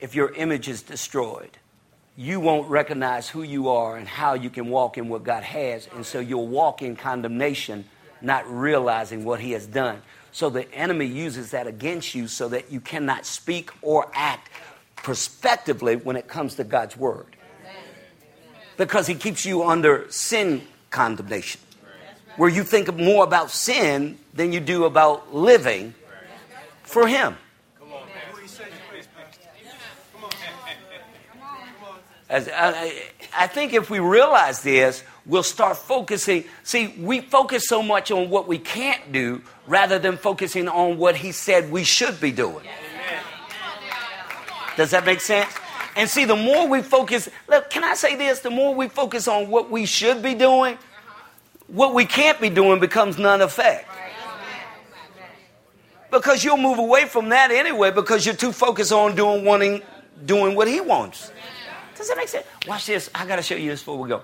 if your image is destroyed, you won't recognize who you are and how you can walk in what God has. And so you'll walk in condemnation, not realizing what He has done. So the enemy uses that against you so that you cannot speak or act prospectively when it comes to God's word. Because he keeps you under sin condemnation, where you think more about sin than you do about living for him. As I, I think if we realize this, we'll start focusing. See, we focus so much on what we can't do rather than focusing on what he said we should be doing. Does that make sense? And see, the more we focus, look, can I say this? The more we focus on what we should be doing, what we can't be doing becomes none effect. Because you'll move away from that anyway because you're too focused on doing wanting doing what he wants. Does that make sense? Watch this. I got to show you this before we go.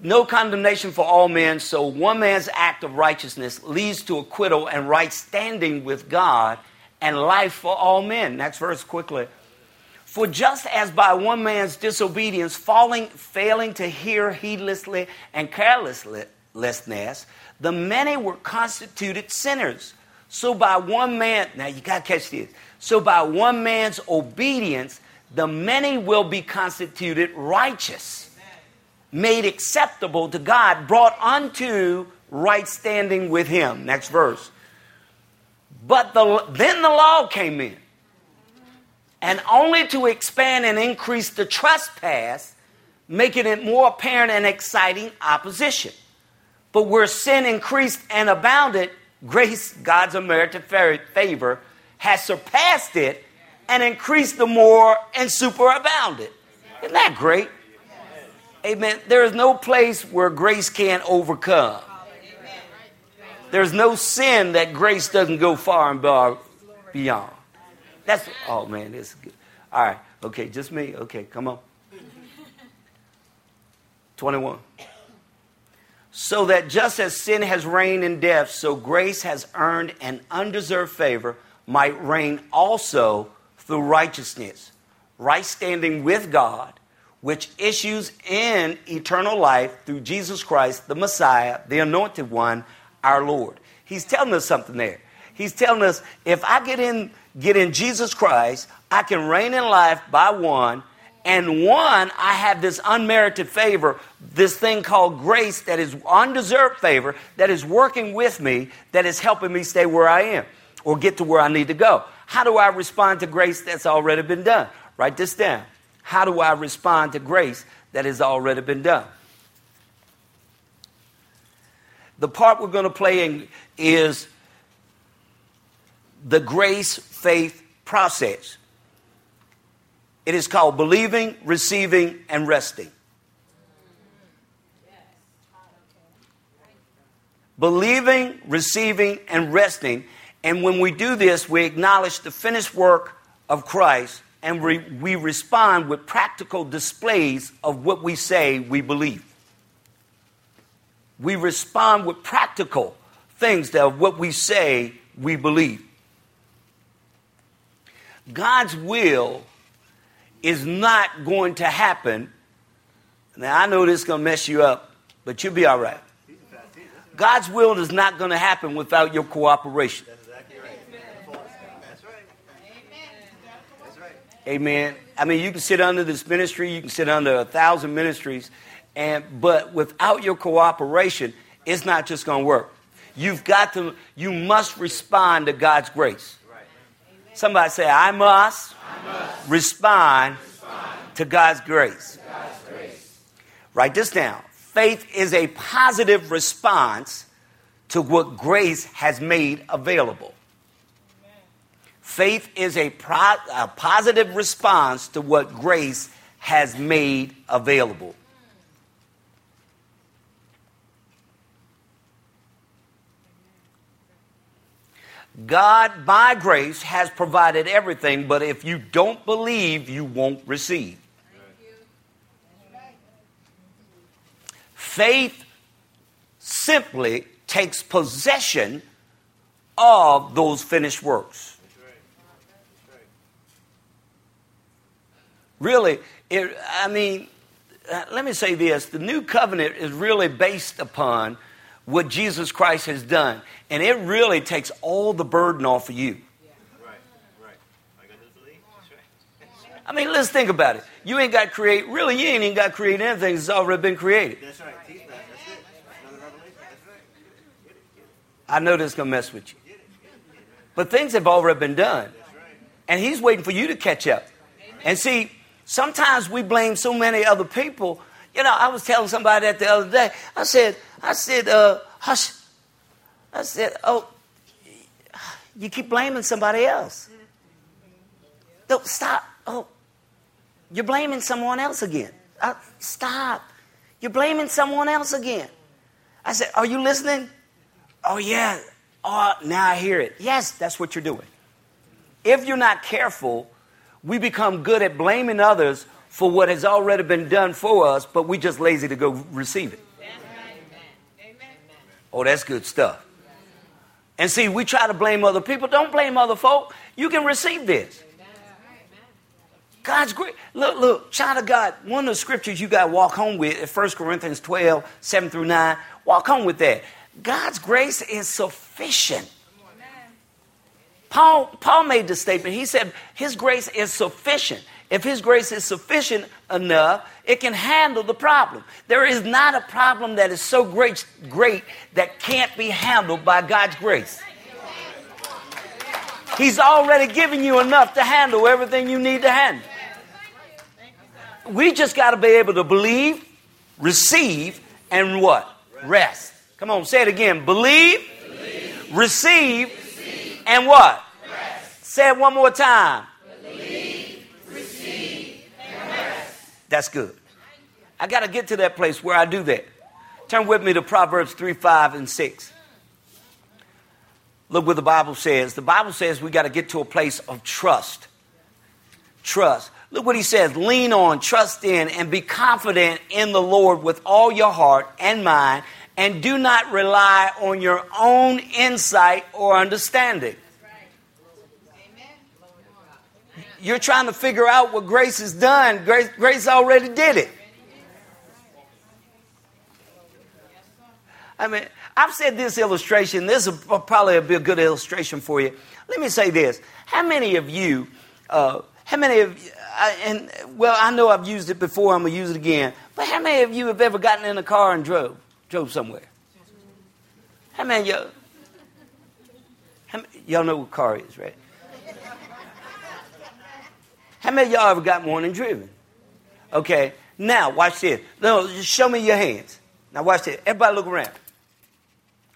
No condemnation for all men, so one man's act of righteousness leads to acquittal and right standing with God and life for all men. Next verse quickly. For just as by one man's disobedience, falling, failing to hear heedlessly and carelessness, the many were constituted sinners. So by one man, now you got to catch this. So by one man's obedience, the many will be constituted righteous, made acceptable to God, brought unto right standing with Him. Next verse. But the, then the law came in, and only to expand and increase the trespass, making it more apparent and exciting opposition. But where sin increased and abounded, grace, God's unmerited favor, has surpassed it and increased the more and superabounded. Isn't that great? Amen. There is no place where grace can't overcome. There's no sin that grace doesn't go far and beyond. That's oh man, this is good. All right, okay, just me. Okay, come on. 21. So that just as sin has reigned in death, so grace has earned an undeserved favor, might reign also through righteousness, right standing with God, which issues in eternal life through Jesus Christ, the Messiah, the anointed one, our Lord. He's telling us something there. He's telling us if I get in get in Jesus Christ, I can reign in life by one, and one, I have this unmerited favor, this thing called grace that is undeserved favor that is working with me, that is helping me stay where I am or get to where I need to go. How do I respond to grace that's already been done? Write this down. How do I respond to grace that has already been done? The part we're going to play in is the grace faith process. It is called believing, receiving, and resting. Believing, receiving, and resting and when we do this, we acknowledge the finished work of Christ and we, we respond with practical displays of what we say we believe. We respond with practical things that what we say we believe. God's will is not going to happen. Now, I know this is going to mess you up, but you'll be all right. God's will is not going to happen without your cooperation. Amen. I mean, you can sit under this ministry, you can sit under a thousand ministries, and but without your cooperation, it's not just going to work. You've got to, you must respond to God's grace. Somebody say, I must, I must respond, respond, to God's. To God's grace. Write this down. Faith is a positive response to what grace has made available. Faith is a, pro- a positive response to what grace has made available. God, by grace, has provided everything, but if you don't believe, you won't receive. Faith simply takes possession of those finished works. Really, it, I mean, uh, let me say this the new covenant is really based upon what Jesus Christ has done, and it really takes all the burden off of you. I mean, let's think about it. You ain't got to create, really, you ain't even got to create anything that's already been created. That's right. I know this is going to mess with you. But things have already been done. And he's waiting for you to catch up. And see, sometimes we blame so many other people. You know, I was telling somebody that the other day. I said, I said, uh, hush. I said, oh, you keep blaming somebody else. Don't stop. Oh, you're blaming someone else again. Uh, stop. You're blaming someone else again. I said, Are you listening? Oh, yeah. Oh, now I hear it. Yes, that's what you're doing. If you're not careful, we become good at blaming others for what has already been done for us, but we just lazy to go receive it. Oh, that's good stuff. And see, we try to blame other people. Don't blame other folk. You can receive this. God's great. Look, look, child of God, one of the scriptures you got to walk home with is 1 Corinthians 12, 7 through 9. Walk home with that. God's grace is sufficient. Paul, Paul made the statement. He said, His grace is sufficient. If His grace is sufficient enough, it can handle the problem. There is not a problem that is so great, great that can't be handled by God's grace. He's already given you enough to handle everything you need to handle. We just got to be able to believe, receive, and what? Rest. Come on, say it again. Believe, Believe. Receive, receive, and what? Rest. Say it one more time. Believe, receive, and rest. That's good. I got to get to that place where I do that. Turn with me to Proverbs 3, 5, and 6. Look what the Bible says. The Bible says we got to get to a place of trust. Trust. Look what he says lean on, trust in, and be confident in the Lord with all your heart and mind, and do not rely on your own insight or understanding. You're trying to figure out what grace has done. Grace, grace already did it. I mean, I've said this illustration. This will probably be a good illustration for you. Let me say this. How many of you, uh, how many of you, uh, and well, I know I've used it before, I'm going to use it again, but how many of you have ever gotten in a car and drove? Drove somewhere. How many y'all? How many, y'all know what car is, right? How many y'all ever got one and driven? Okay, now watch this. No, just show me your hands. Now watch this. Everybody look around.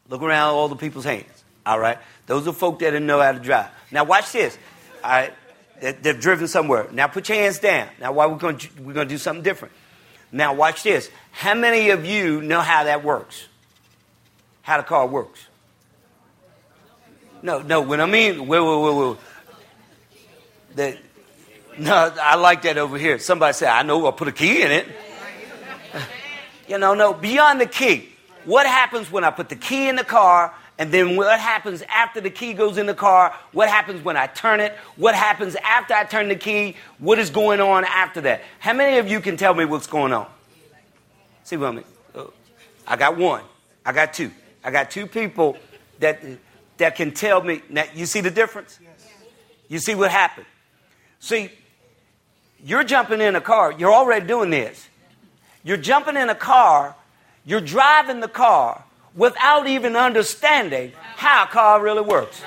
Look around all the people's hands. All right? Those are folk that know how to drive. Now watch this. All right? They've driven somewhere. Now put your hands down. Now why we're going we're going to do something different. Now, watch this. How many of you know how that works? How the car works? No, no, when I mean, wait, wait, wait, wait. That, no, I like that over here. Somebody said, I know I'll put a key in it. you know, no, beyond the key. What happens when I put the key in the car and then what happens after the key goes in the car? What happens when I turn it? What happens after I turn the key? What is going on after that? How many of you can tell me what's going on? See what I mean? I got one. I got two. I got two people that that can tell me. Now, you see the difference? You see what happened? See, you're jumping in a car. You're already doing this. You're jumping in a car. You're driving the car without even understanding how a car really works.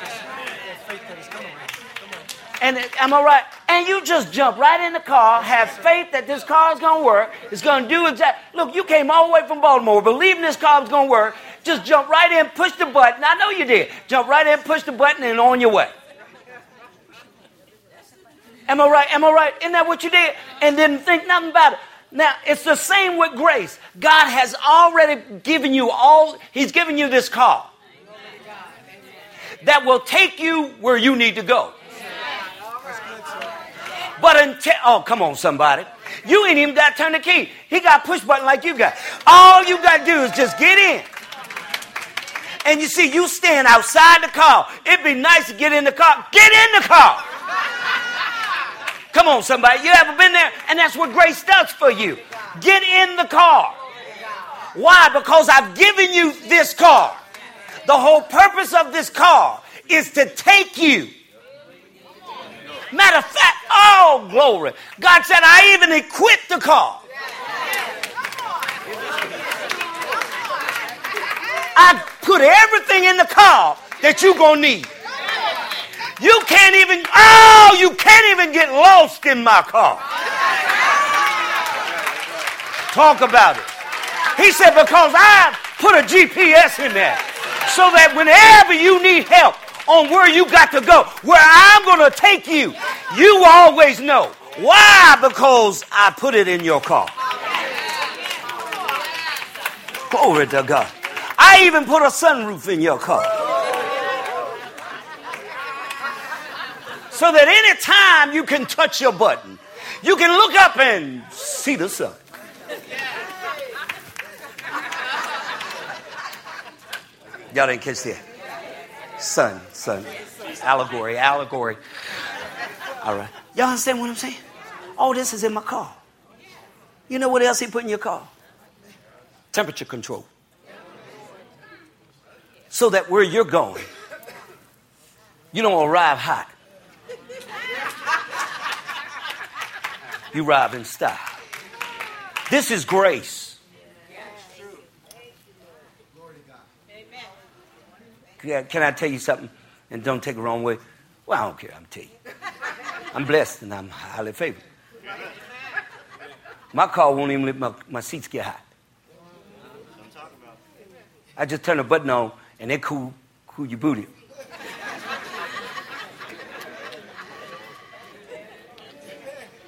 And am I right? And you just jump right in the car, have faith that this car is going to work. It's going to do exactly. Look, you came all the way from Baltimore believing this car was going to work. Just jump right in, push the button. I know you did. Jump right in, push the button, and on your way. Am I right? Am I right? Isn't that what you did? And didn't think nothing about it. Now, it's the same with grace. God has already given you all, He's given you this call that will take you where you need to go. But until, oh, come on, somebody. You ain't even got to turn the key. He got push button like you got. All you got to do is just get in. And you see, you stand outside the car. It'd be nice to get in the car. Get in the car. Come on, somebody. You ever been there? And that's what grace does for you. Get in the car. Why? Because I've given you this car. The whole purpose of this car is to take you. Matter of fact, oh, glory. God said, I even equipped the car. I put everything in the car that you're going to need. You can't even, oh, you can't even get lost in my car. Talk about it. He said, because I put a GPS in there so that whenever you need help on where you got to go, where I'm going to take you, you always know. Why? Because I put it in your car. Glory to God. I even put a sunroof in your car. So that anytime you can touch your button, you can look up and see the sun. Y'all didn't catch that? Sun, sun. Allegory, allegory. All right. Y'all understand what I'm saying? All this is in my car. You know what else he put in your car? Temperature control. So that where you're going, you don't arrive hot. You arrive in style. This is grace. Can I tell you something? And don't take it the wrong way. Well, I don't care. I'm tell you. I'm blessed and I'm highly favored. My car won't even let my, my seats get hot. I just turn the button on and it cool, cool your booty.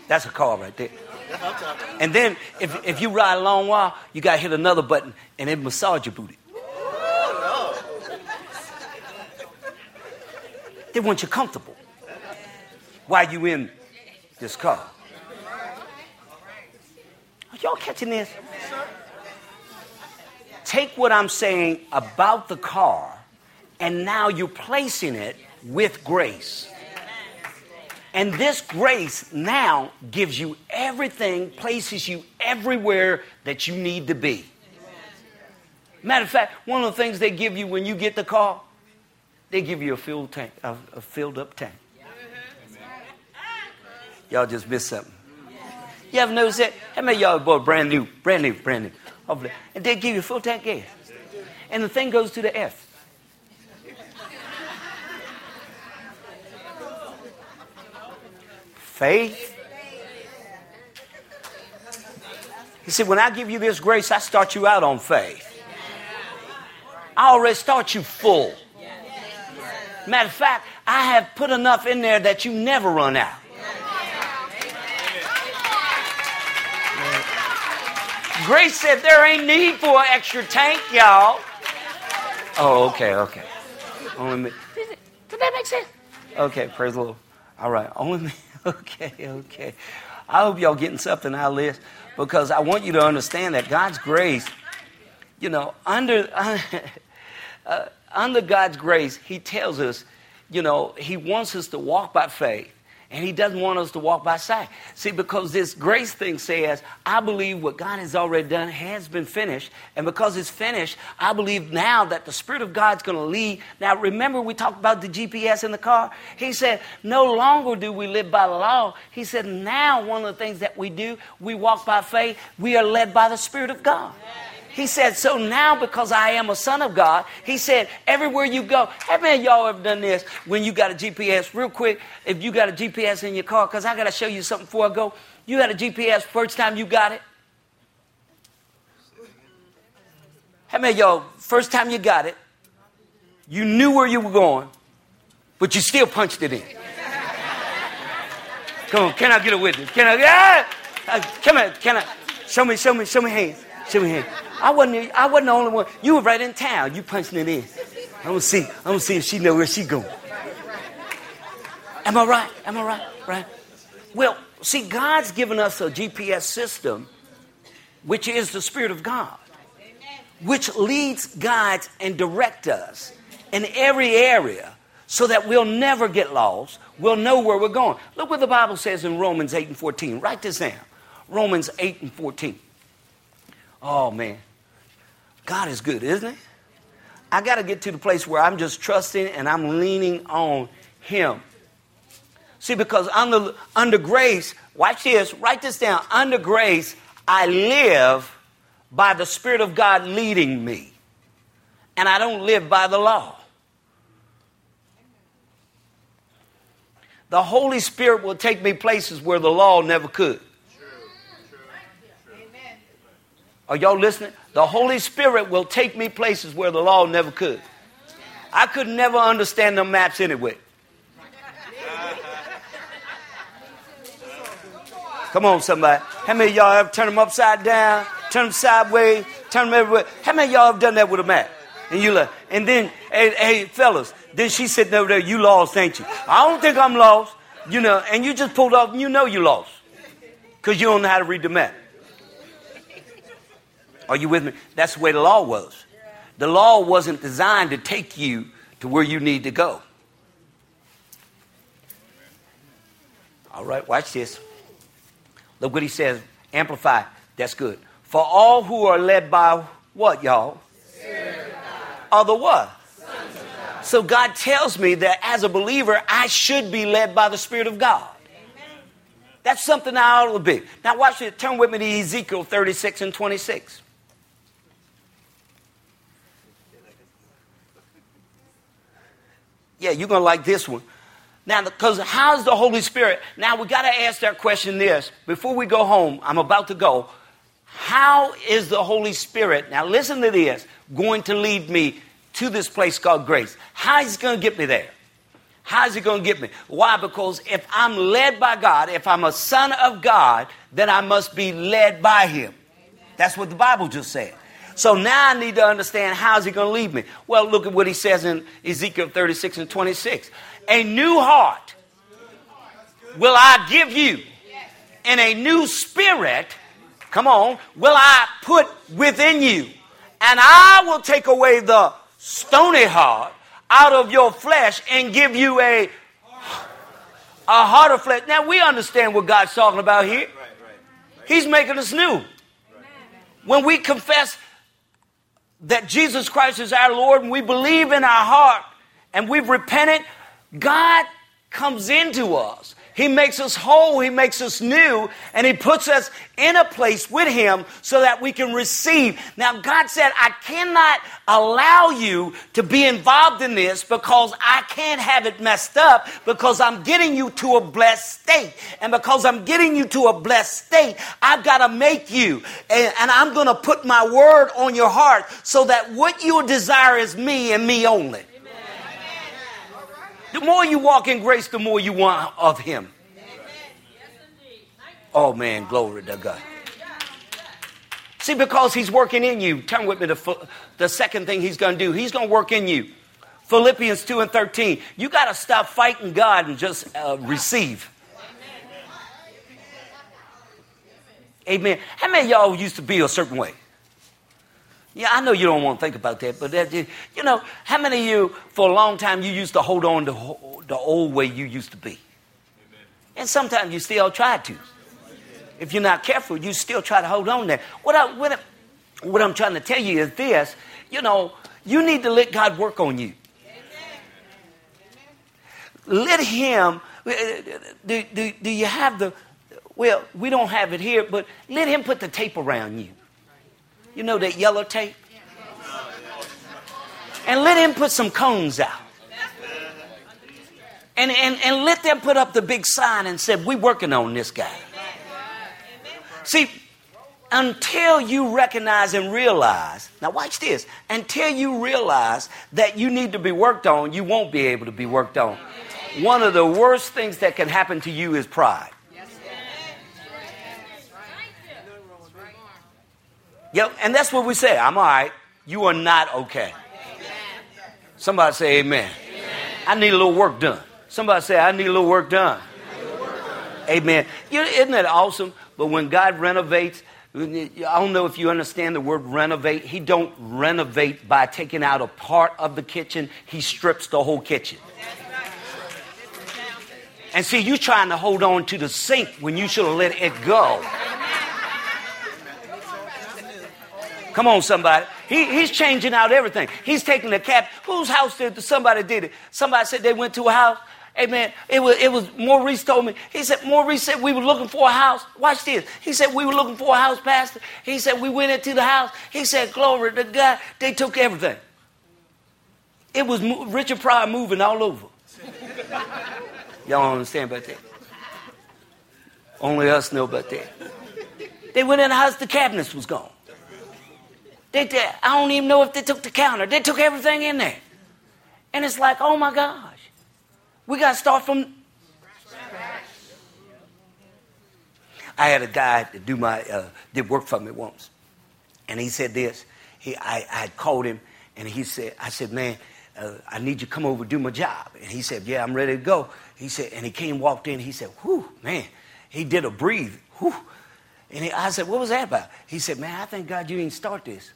That's a car right there. And then if, if you ride a long while, you got to hit another button and it massage your booty. They want you comfortable while you in this car. Are y'all catching this? Take what I'm saying about the car and now you're placing it with grace. And this grace now gives you everything, places you everywhere that you need to be. Matter of fact, one of the things they give you when you get the car they give you a filled tank, a, a filled up tank. Y'all just missed something. You ever noticed that? How many y'all bought brand new, brand new, brand new? And they give you a full tank gas. And the thing goes to the F. Faith. He said, when I give you this grace, I start you out on faith. I already start you full. Matter of fact, I have put enough in there that you never run out. Grace said there ain't need for an extra tank, y'all. Oh, okay, okay. Only me. Did that make sense? Okay, praise the Lord. All right, only me. Okay, okay. I hope y'all getting something out of this because I want you to understand that God's grace, you know, under. Uh, under God's grace, He tells us, you know, He wants us to walk by faith. And he doesn't want us to walk by sight. See, because this grace thing says, I believe what God has already done has been finished. And because it's finished, I believe now that the Spirit of God's going to lead. Now, remember we talked about the GPS in the car? He said, no longer do we live by the law. He said, now one of the things that we do, we walk by faith, we are led by the Spirit of God. He said, So now because I am a son of God, he said, everywhere you go, how many y'all ever done this when you got a GPS? Real quick, if you got a GPS in your car, because I got to show you something before I go. You had a GPS first time you got it? How many y'all, first time you got it, you knew where you were going, but you still punched it in? Come on, can I get a witness? Can I? Uh, come on, can I? Show me, show me, show me hands. Show me hands. I wasn't, I wasn't the only one. You were right in town. You punching it in. I'm gonna see. I'm gonna see if she know where she going. Am I right? Am I right? Right? Well, see, God's given us a GPS system, which is the Spirit of God, which leads, guides, and directs us in every area so that we'll never get lost. We'll know where we're going. Look what the Bible says in Romans 8 and 14. Write this down. Romans 8 and 14. Oh, man. God is good, isn't he? I got to get to the place where I'm just trusting and I'm leaning on Him. See, because under, under grace, watch this, write this down. Under grace, I live by the Spirit of God leading me, and I don't live by the law. The Holy Spirit will take me places where the law never could. Are y'all listening? The Holy Spirit will take me places where the law never could. I could never understand the maps anyway. Come on, somebody. How many y'all have turned them upside down, turn them sideways, turn them everywhere? How many y'all have done that with a map? And you like, and then, hey, hey, fellas, then she sitting over there, you lost, ain't you? I don't think I'm lost, you know, and you just pulled off, and you know you lost because you don't know how to read the map. Are you with me? That's the way the law was. The law wasn't designed to take you to where you need to go. All right, watch this. Look what he says. Amplify. That's good. For all who are led by what, y'all? Are the what? So God tells me that as a believer, I should be led by the Spirit of God. That's something I ought to be. Now watch it. Turn with me to Ezekiel 36 and 26. Yeah, you're going to like this one. Now, because how's the Holy Spirit? Now, we got to ask that question this. Before we go home, I'm about to go. How is the Holy Spirit, now listen to this, going to lead me to this place called grace? How is he going to get me there? How is he going to get me? Why? Because if I'm led by God, if I'm a son of God, then I must be led by him. That's what the Bible just said. So now I need to understand how is he going to leave me? Well, look at what he says in Ezekiel 36 and 26. A new heart will I give you, and a new spirit, come on, will I put within you. And I will take away the stony heart out of your flesh and give you a, a heart of flesh. Now we understand what God's talking about here. He's making us new. When we confess that Jesus Christ is our Lord and we believe in our heart and we've repented, God comes into us. He makes us whole, He makes us new, and He puts us in a place with Him so that we can receive. Now, God said, I cannot allow you to be involved in this because I can't have it messed up because I'm getting you to a blessed state. And because I'm getting you to a blessed state, I've got to make you, and, and I'm going to put my word on your heart so that what you desire is me and me only. The more you walk in grace, the more you want of Him. Oh man, glory to God. See, because He's working in you. Turn with me to the second thing He's going to do. He's going to work in you. Philippians 2 and 13. You got to stop fighting God and just uh, receive. Amen. How many y'all used to be a certain way? Yeah, I know you don't want to think about that, but that, you know, how many of you, for a long time, you used to hold on to the old way you used to be? Amen. And sometimes you still try to. If you're not careful, you still try to hold on there. What, I, what, I, what I'm trying to tell you is this you know, you need to let God work on you. Amen. Let Him, uh, do, do, do you have the, well, we don't have it here, but let Him put the tape around you. You know that yellow tape? And let him put some cones out. And, and, and let them put up the big sign and said, We're working on this guy. See, until you recognize and realize, now watch this, until you realize that you need to be worked on, you won't be able to be worked on. One of the worst things that can happen to you is pride. Yep, and that's what we say. I'm all right. You are not okay. Somebody say amen. amen. I need a little work done. Somebody say, I need a little work done. Work done. Amen. You know, isn't that awesome? But when God renovates, I don't know if you understand the word renovate. He don't renovate by taking out a part of the kitchen. He strips the whole kitchen. And see, you trying to hold on to the sink when you should have let it go. Come on, somebody. He, he's changing out everything. He's taking the cap. Whose house did somebody did it? Somebody said they went to a house. Man, it was it was Maurice told me. He said Maurice said we were looking for a house. Watch this. He said we were looking for a house, Pastor. He said we went into the house. He said glory to God. They took everything. It was Richard Pryor moving all over. Y'all don't understand about that. Only us know about that. They went in the house. The cabinets was gone. They, they, I don't even know if they took the counter. They took everything in there. And it's like, oh my gosh. We got to start from. I had a guy that do my uh, did work for me once, and he said this. He I, I called him, and he said, I said, man, uh, I need you to come over do my job. And he said, yeah, I'm ready to go. He said, and he came, walked in. He said, whew, man, he did a breathe, whew. And he, I said, what was that about? He said, man, I thank God you didn't start this.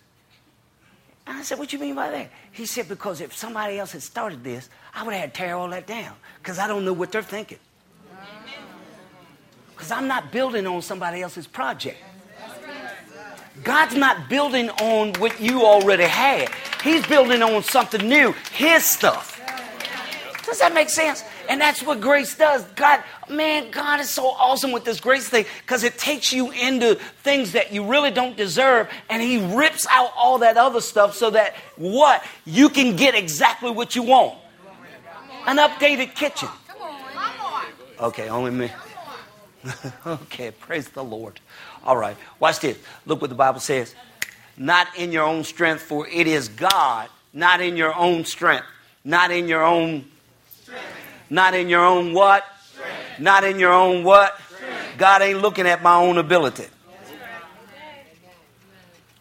And I said, What you mean by that? He said, Because if somebody else had started this, I would have had to tear all that down. Because I don't know what they're thinking. Because I'm not building on somebody else's project. God's not building on what you already had. He's building on something new, His stuff. Does that make sense? And that's what grace does. God, man, God is so awesome with this grace thing because it takes you into things that you really don't deserve and He rips out all that other stuff so that what? You can get exactly what you want. An updated kitchen. Come on. Okay, only me. okay, praise the Lord. All right, watch this. Look what the Bible says. Not in your own strength, for it is God, not in your own strength, not in your own not in your own what? Strength. Not in your own what? Strength. God ain't looking at my own ability.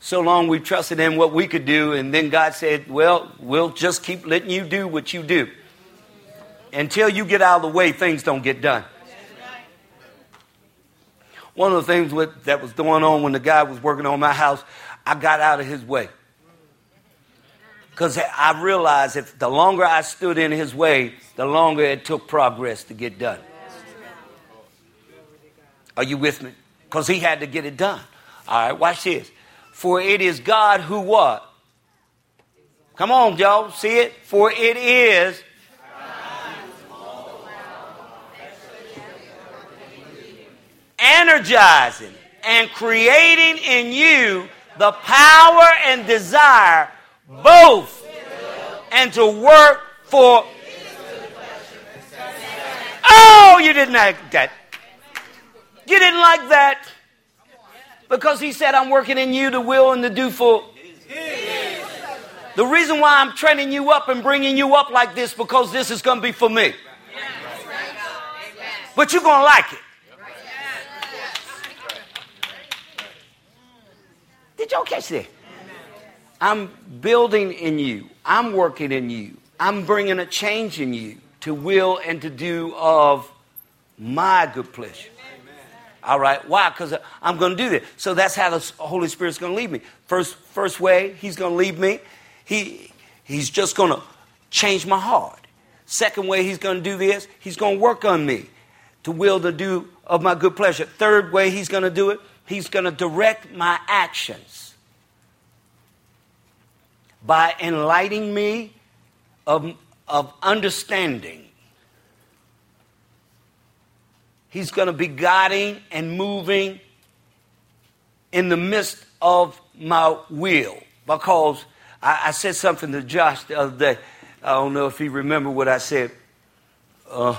So long we trusted in what we could do, and then God said, Well, we'll just keep letting you do what you do. Until you get out of the way, things don't get done. One of the things with, that was going on when the guy was working on my house, I got out of his way. Because I realized if the longer I stood in his way, the longer it took progress to get done. Are you with me? Because he had to get it done. All right, watch this. For it is God who what? Come on, y'all. See it? For it is. Energizing and creating in you the power and desire both and to work for. Oh, you didn't like that. You didn't like that because he said, I'm working in you to will and the do for. The reason why I'm training you up and bringing you up like this because this is going to be for me. But you're going to like it. Did y'all catch that? I'm building in you. I'm working in you. I'm bringing a change in you to will and to do of my good pleasure. All right. Why? Because I'm going to do this. So that's how the Holy Spirit's going to lead me. First, first way He's going to lead me. He, he's just going to change my heart. Second way He's going to do this. He's going to work on me to will to do of my good pleasure. Third way He's going to do it. He's going to direct my actions by enlightening me of, of understanding. He's going to be guiding and moving in the midst of my will. Because I, I, said something to Josh the other day. I don't know if he remember what I said. Uh,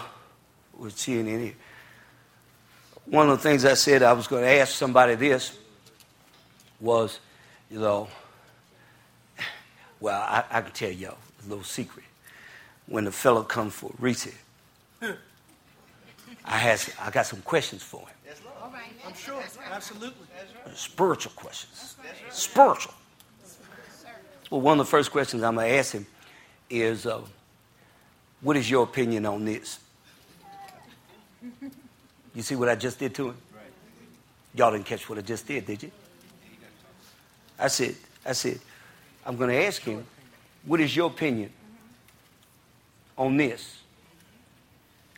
we're in here. One of the things I said I was going to ask somebody this was, you know, well, I, I can tell y'all a little secret. When the fellow comes for Reese, I has I got some questions for him. All right. I'm sure. Absolutely. Spiritual questions. Spiritual. Well, one of the first questions I'm going to ask him is, uh, what is your opinion on this? You see what I just did to him? Y'all didn't catch what I just did, did you? I said, I said, I'm going to ask him, what is your opinion on this?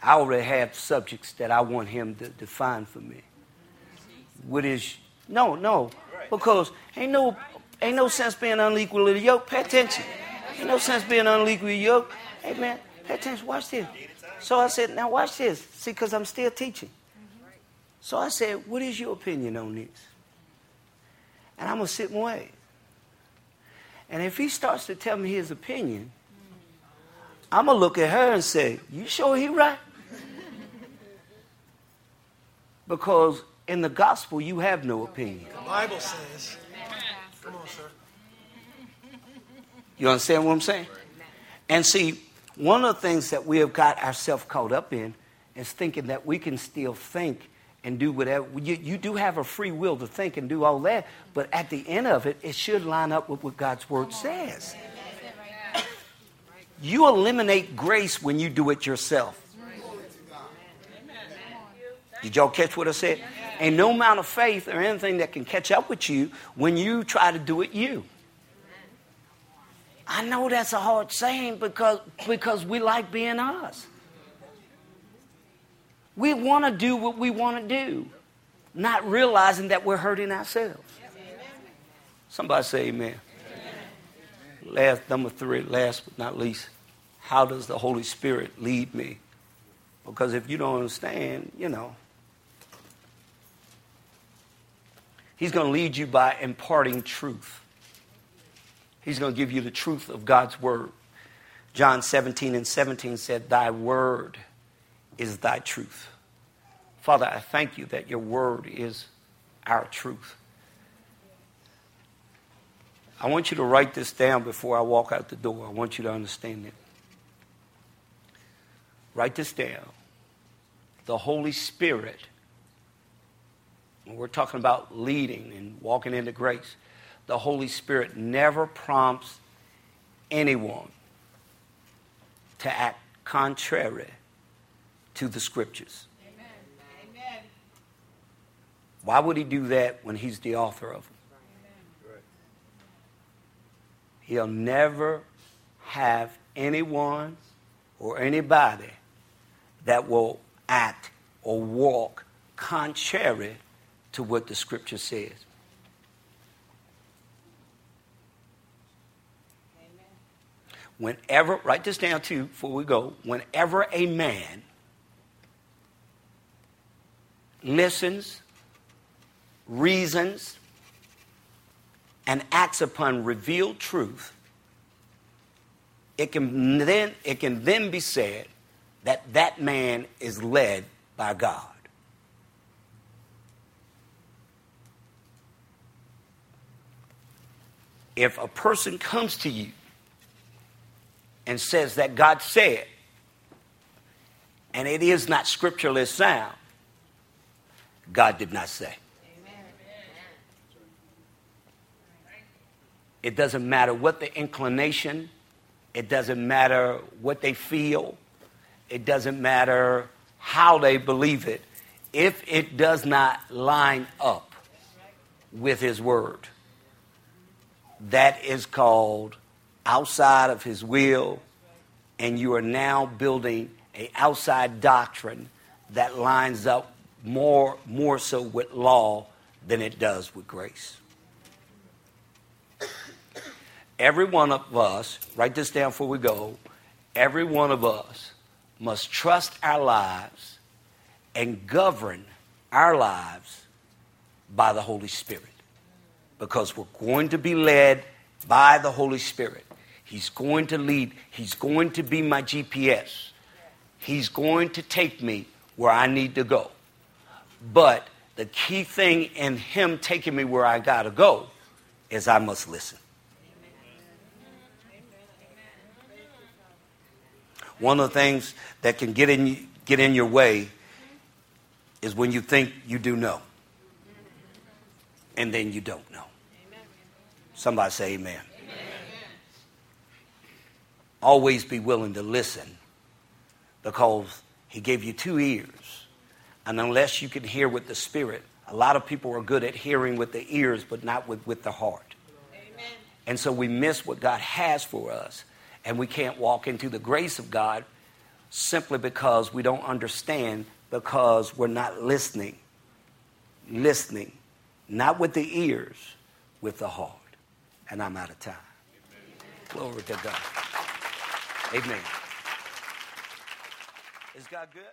I already have subjects that I want him to define for me. What is no, no, because ain't no ain't no sense being unequally yoked. Pay attention. Ain't no sense being unequally yoked. Hey man, pay attention. Watch this. So I said, now watch this. See, because I'm still teaching. So I said, what is your opinion on this? And I'm gonna sit and wait. And if he starts to tell me his opinion, I'm gonna look at her and say, "You sure he right?" because in the gospel, you have no opinion. The Bible says. Come on, sir. You understand what I'm saying? And see, one of the things that we have got ourselves caught up in is thinking that we can still think and do whatever. You, you do have a free will to think and do all that, but at the end of it, it should line up with what God's Word says. You eliminate grace when you do it yourself. Did y'all catch what I said? And no amount of faith or anything that can catch up with you when you try to do it you. I know that's a hard saying because, because we like being us. We want to do what we want to do, not realizing that we're hurting ourselves. Somebody say amen. amen. Last, number three, last but not least, how does the Holy Spirit lead me? Because if you don't understand, you know, He's going to lead you by imparting truth. He's going to give you the truth of God's word. John 17 and 17 said, Thy word is thy truth. Father, I thank you that your word is our truth. I want you to write this down before I walk out the door. I want you to understand it. Write this down. The Holy Spirit, when we're talking about leading and walking into grace, the Holy Spirit never prompts anyone to act contrary to the scriptures. Amen. Why would he do that when he's the author of them? He'll never have anyone or anybody that will act or walk contrary to what the scripture says. Whenever, write this down too before we go. Whenever a man listens, reasons, and acts upon revealed truth, it can then, it can then be said that that man is led by God. If a person comes to you and says that God said, and it is not scripturally sound, God did not say. It doesn't matter what the inclination, it doesn't matter what they feel, it doesn't matter how they believe it. If it does not line up with His Word, that is called outside of His will, and you are now building a outside doctrine that lines up more, more so with law than it does with grace. Every one of us, write this down before we go, every one of us must trust our lives and govern our lives by the Holy Spirit. Because we're going to be led by the Holy Spirit. He's going to lead, He's going to be my GPS. He's going to take me where I need to go. But the key thing in Him taking me where I got to go is I must listen. One of the things that can get in, get in your way is when you think you do know. And then you don't know. Somebody say amen. amen. Always be willing to listen because he gave you two ears. And unless you can hear with the spirit, a lot of people are good at hearing with the ears, but not with, with the heart. Amen. And so we miss what God has for us, and we can't walk into the grace of God simply because we don't understand, because we're not listening. Listening, not with the ears, with the heart. And I'm out of time. Amen. Glory to God. Amen. Is God good?